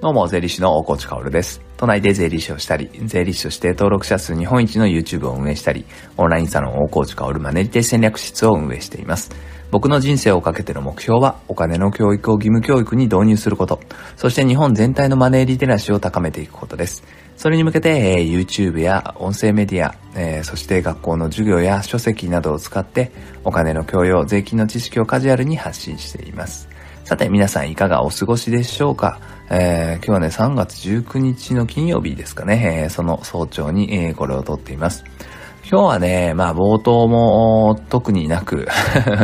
どうも、税理士の大河内薫です。都内で税理士をしたり、税理士として登録者数日本一の YouTube を運営したり、オンラインサロン大河内薫マネリテ戦略室を運営しています。僕の人生をかけての目標は、お金の教育を義務教育に導入すること、そして日本全体のマネーリテラシーを高めていくことです。それに向けて、えー、YouTube や音声メディア、えー、そして学校の授業や書籍などを使って、お金の教養、税金の知識をカジュアルに発信しています。さて皆さんいかがお過ごしでしょうか、えー、今日はね3月19日の金曜日ですかね、えー、その早朝に、えー、これを撮っています。今日はね、まあ冒頭も特になく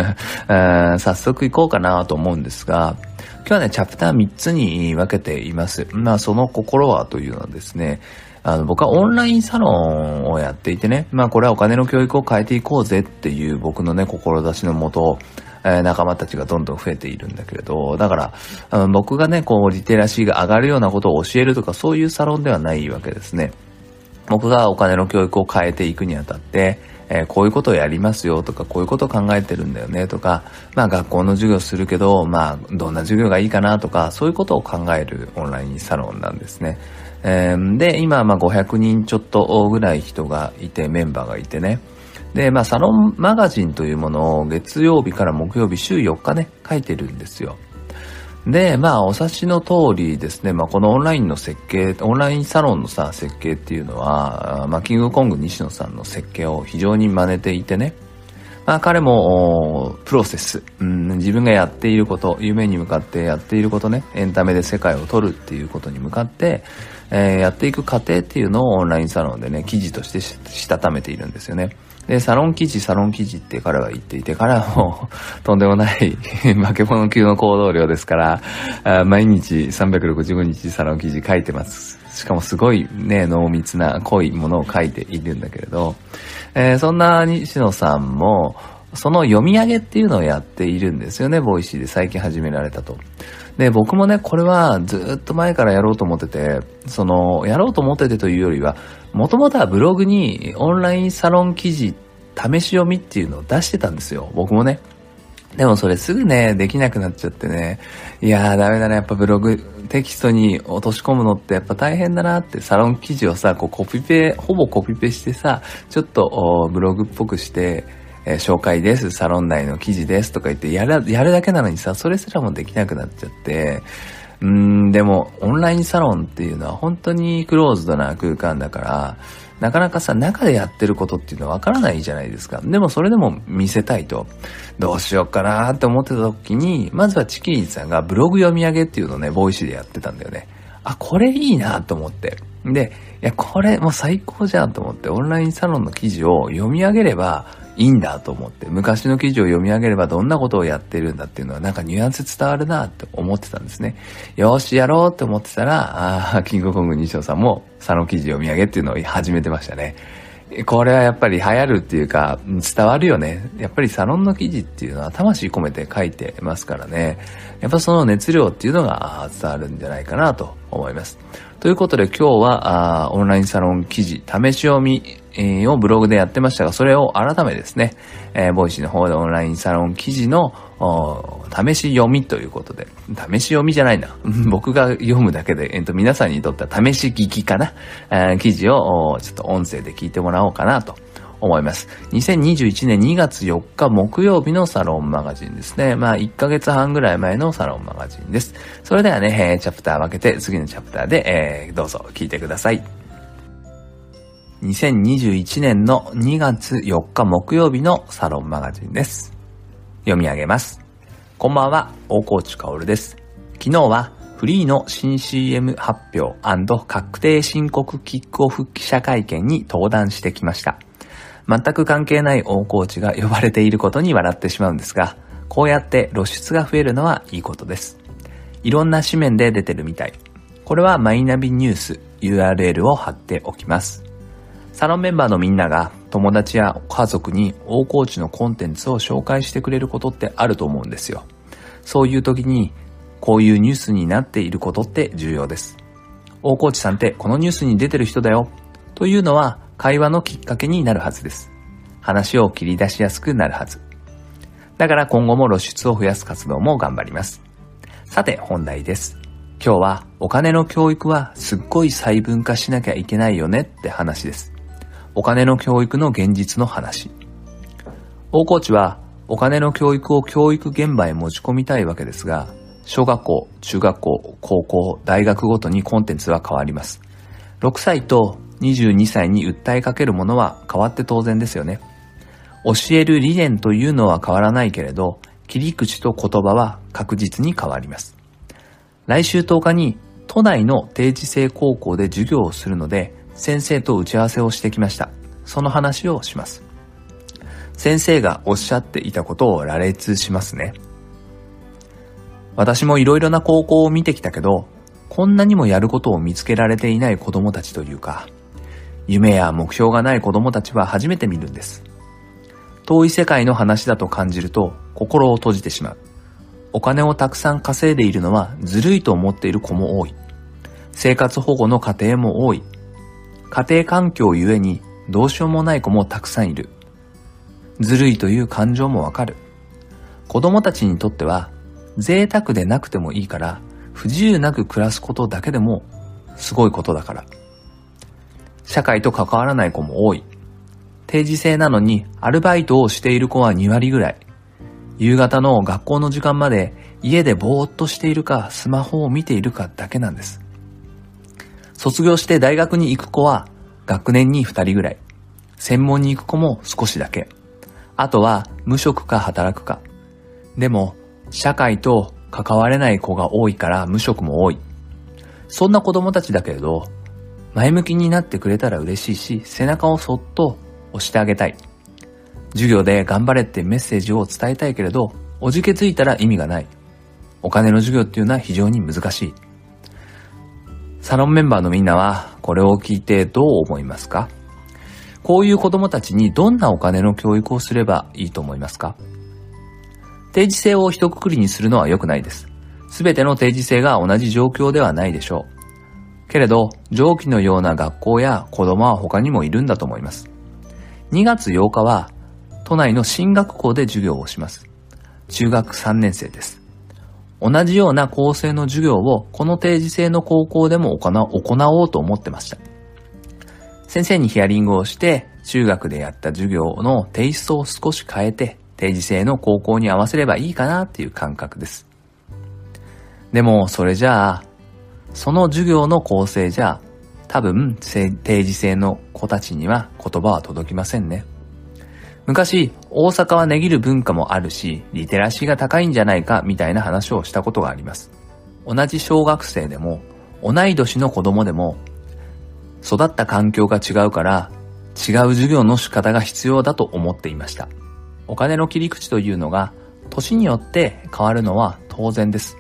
早速行こうかなと思うんですが、今日はね、チャプター3つに分けています。まあその心はというのはですね、あの、僕はオンラインサロンをやっていてね、まあこれはお金の教育を変えていこうぜっていう僕のね、志のもと、え仲間たちがどんどん増えているんだけれど、だから、あの僕がね、こう、リテラシーが上がるようなことを教えるとか、そういうサロンではないわけですね。僕がお金の教育を変えていくにあたって、えー、こういうことをやりますよとか、こういうことを考えてるんだよねとか、まあ学校の授業するけど、まあどんな授業がいいかなとか、そういうことを考えるオンラインサロンなんですね。えー、で、今まあ500人ちょっとぐらい人がいて、メンバーがいてね。で、まあ、サロンマガジンというものを月曜日から木曜日週4日ね、書いてるんですよ。で、まあ、お察しの通りですね、まあ、このオンラインの設計、オンラインサロンのさ、設計っていうのは、まあ、キングコング西野さんの設計を非常に真似ていてね、まあ、彼も、プロセス、うん、自分がやっていること、夢に向かってやっていることね、エンタメで世界を取るっていうことに向かって、えー、やっていく過程っていうのをオンラインサロンでね、記事としてしたためているんですよね。で、サロン記事、サロン記事って彼は言っていて、彼はもう、とんでもない化け物級の行動量ですから、あ毎日365日サロン記事書いてます。しかもすごいね、濃密な濃いものを書いているんだけれど、えー、そんな西野さんも、その読み上げっていうのをやっているんですよね、 Voicy で最近始められたと。で、僕もね、これはずっと前からやろうと思ってて、その、やろうと思っててというよりは、もともとはブログにオンラインサロン記事試し読みっていうのを出してたんですよ。僕もね。でもそれすぐね、できなくなっちゃってね。いやーダメだね。やっぱブログ、テキストに落とし込むのってやっぱ大変だなって、サロン記事をさ、こうコピペ、ほぼコピペしてさ、ちょっとブログっぽくして、えー、紹介です、サロン内の記事ですとか言ってやる、やるだけなのにさ、それすらもできなくなっちゃって、うーん、でも、オンラインサロンっていうのは本当にクローズドな空間だから、なかなかさ、中でやってることっていうのはわからないじゃないですか。でもそれでも見せたいと。どうしようかなって思ってた時に、まずはちきりんさんがブログ読み上げっていうのをね、ボイシーでやってたんだよね。あ、これいいなと思って。で、いや、これもう最高じゃんと思って、オンラインサロンの記事を読み上げれば、いいんだと思って、昔の記事を読み上げればどんなことをやってるんだっていうのはなんかニュアンス伝わるなって思ってたんですね。よし、やろうって思ってたら、ああキングコング西野さんもサロン記事読み上げっていうのを始めてましたね。これはやっぱり流行るっていうか、伝わるよね。やっぱりサロンの記事っていうのは魂込めて書いてますからね。やっぱその熱量っていうのが伝わるんじゃないかなと思います。ということで今日はあオンラインサロン記事試し読みをブログでやってましたが、それを改めですね、えー、ボイシーの方でオンラインサロン記事の試し読みということで、試し読みじゃないな。僕が読むだけで、えっと、皆さんにとっては試し聞きかな、えー、記事をちょっと音声で聞いてもらおうかなと思います。2021年2月4日木曜日のサロンマガジンですね。まあ1ヶ月半ぐらい前のサロンマガジンです。それではね、えー、チャプター分けて次のチャプターで、えー、どうぞ聞いてください。2021年の2月4日木曜日のサロンマガジンです。読み上げます。こんばんは、大河内薫です。昨日はフリーの新 CM 発表確定申告キックオフ記者会見に登壇してきました。全く関係ない大河内が呼ばれていることに笑ってしまうんですが、こうやって露出が増えるのはいいことです。いろんな紙面で出てるみたい。これはマイナビニュース URL を貼っておきます。サロンメンバーのみんなが友達や家族に大河内のコンテンツを紹介してくれることってあると思うんですよ。そういう時にこういうニュースになっていることって重要です。大河内さんってこのニュースに出てる人だよというのは会話のきっかけになるはずです。話を切り出しやすくなるはず。だから今後も露出を増やす活動も頑張ります。さて本題です。今日はお金の教育はすっごい細分化しなきゃいけないよねって話です。お金の教育の現実の話。大河内はお金の教育を教育現場へ持ち込みたいわけですが、小学校、中学校、高校、大学ごとにコンテンツは変わります。6歳と22歳に訴えかけるものは変わって当然ですよね。教える理念というのは変わらないけれど、切り口と言葉は確実に変わります。来週10日に都内の定時制高校で授業をするので、先生と打ち合わせをしてきました。その話をします。先生がおっしゃっていたことを羅列しますね。私もいろいろな高校を見てきたけど、こんなにもやることを見つけられていない子供たちというか、夢や目標がない子供たちは初めて見るんです。遠い世界の話だと感じると心を閉じてしまう。お金をたくさん稼いでいるのはずるいと思っている子も多い。生活保護の家庭も多い。家庭環境ゆえにどうしようもない子もたくさんいる。ずるいという感情もわかる。子供たちにとっては贅沢でなくてもいいから不自由なく暮らすことだけでもすごいことだから。社会と関わらない子も多い。定時制なのにアルバイトをしている子は2割ぐらい。夕方の学校の時間まで家でぼーっとしているかスマホを見ているかだけなんです。卒業して大学に行く子は学年に2人ぐらい。専門に行く子も少しだけ。あとは無職か働くか。でも社会と関われない子が多いから無職も多い。そんな子供たちだけれど、前向きになってくれたら嬉しいし、背中をそっと押してあげたい。授業で頑張れってメッセージを伝えたいけれど、おじけついたら意味がない。お金の授業っていうのは非常に難しい。サロンメンバーのみんなはこれを聞いてどう思いますか？こういう子供たちにどんなお金の教育をすればいいと思いますか？定時制を一括りにするのは良くないです。すべての定時制が同じ状況ではないでしょう。けれど、上記のような学校や子供は他にもいるんだと思います。2月8日は、都内の進学校で授業をします。中学3年生です。同じような構成の授業をこの定時制の高校でも行おうと思ってました。先生にヒアリングをして、中学でやった授業のテイストを少し変えて、定時制の高校に合わせればいいかなっていう感覚です。でも、それじゃあ、その授業の構成じゃ、多分、定時制の子たちには言葉は届きませんね。昔、大阪は値切る文化もあるし、リテラシーが高いんじゃないかみたいな話をしたことがあります。同じ小学生でも、同い年の子供でも、育った環境が違うから、違う授業の仕方が必要だと思っていました。お金の切り口というのが年によって変わるのは当然です。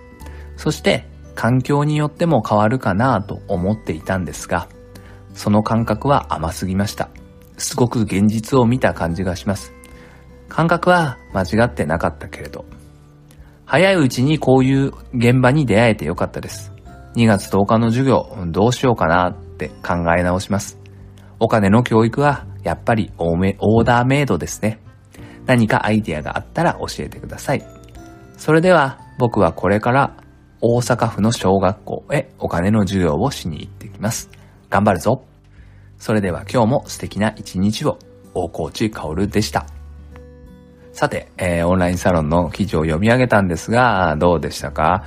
そして環境によっても変わるかなと思っていたんですが、その感覚は甘すぎました。すごく現実を見た感じがします。感覚は間違ってなかったけれど、早いうちにこういう現場に出会えてよかったです。2月10日の授業、どうしようかなって考え直します。お金の教育はやっぱりオーダーメイドですね。何かアイディアがあったら教えてください。それでは僕はこれから大阪府の小学校へお金の授業をしに行ってきます。頑張るぞ。それでは今日も素敵な一日を、大河内薫でした。さて、えー、オンラインサロンの記事を読み上げたんですが、どうでしたか？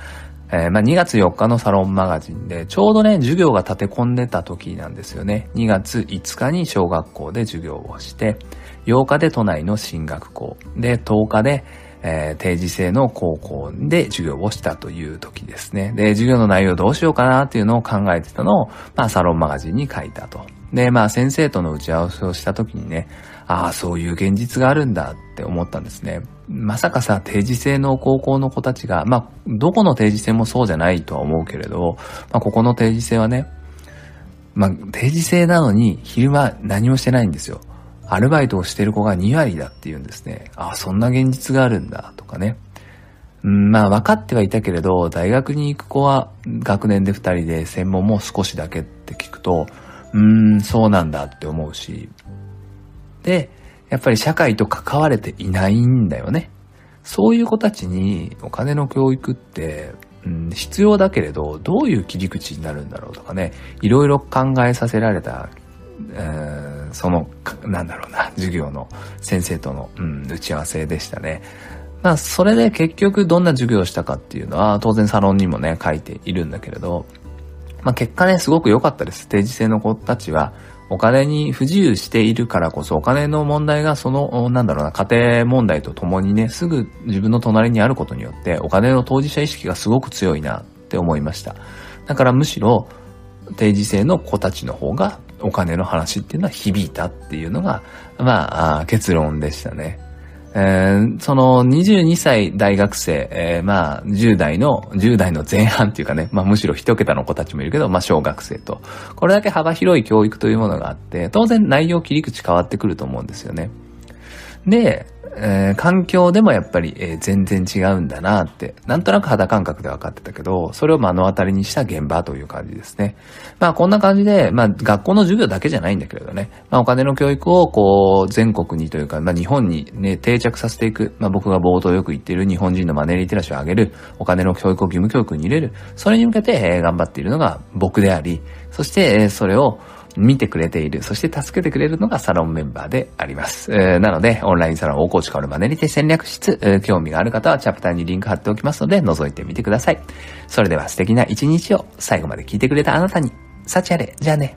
えー、まあ、2月4日のサロンマガジンで、ちょうどね、授業が立て込んでた時なんですよね。2月5日に小学校で授業をして、8日で都内の進学校、で、10日で、えー、定時制の高校で授業をしたという時ですね。で、授業の内容どうしようかなっていうのを考えてたのを、まあ、サロンマガジンに書いたと。で、まあ、先生との打ち合わせをした時にね、ああ、そういう現実があるんだって思ったんですね。まさかさ、定時制の高校の子たちが、まあ、どこの定時制もそうじゃないとは思うけれど、まあ、ここの定時制はね、まあ、定時制なのに昼間何もしてないんですよ。アルバイトをしてる子が2割だって言うんですね。ああ、そんな現実があるんだ、とかね。うん、まあ、分かってはいたけれど、大学に行く子は学年で2人で専門も少しだけって聞くと、うーん、そうなんだって思うし、で、やっぱり社会と関われていないんだよね。そういう子たちにお金の教育ってうん、必要だけれど、どういう切り口になるんだろうとかね、いろいろ考えさせられた、えー、その、なんだろうな、授業の先生との、うん、打ち合わせでしたね。まあ、それで結局どんな授業をしたかっていうのは、当然サロンにもね、書いているんだけれど、まあ結果ね、すごく良かったです。定時制の子たちは、お金に不自由しているからこそ、お金の問題がその、なんだろうな、家庭問題とともにね、すぐ自分の隣にあることによって、お金の当事者意識がすごく強いなって思いました。だからむしろ、定時制の子たちの方が、お金の話っていうのは響いたっていうのが、まあ、結論でしたね。えー、その22歳大学生、えー、まあ10代の、10代の前半っていうかね、まあむしろ一桁の子たちもいるけど、まあ小学生と。これだけ幅広い教育というものがあって、当然内容切り口変わってくると思うんですよね。で、えー、環境でもやっぱり、えー、全然違うんだなって、なんとなく肌感覚で分かってたけど、それを目の当たりにした現場という感じですね。まあこんな感じで、まあ学校の授業だけじゃないんだけれどね、まあお金の教育をこう全国にというか、まあ日本にね、定着させていく、まあ僕が冒頭よく言っている日本人のマネーリテラシーを上げる、お金の教育を義務教育に入れる、それに向けて、えー、頑張っているのが僕であり、そして、えー、それを、見てくれている、そして助けてくれるのがサロンメンバーであります。えー、なので、オンラインサロン大河内かるマネリテ戦略室、えー、興味がある方はチャプターにリンク貼っておきますので、覗いてみてください。それでは素敵な一日を最後まで聞いてくれたあなたに、幸あれ、じゃあね。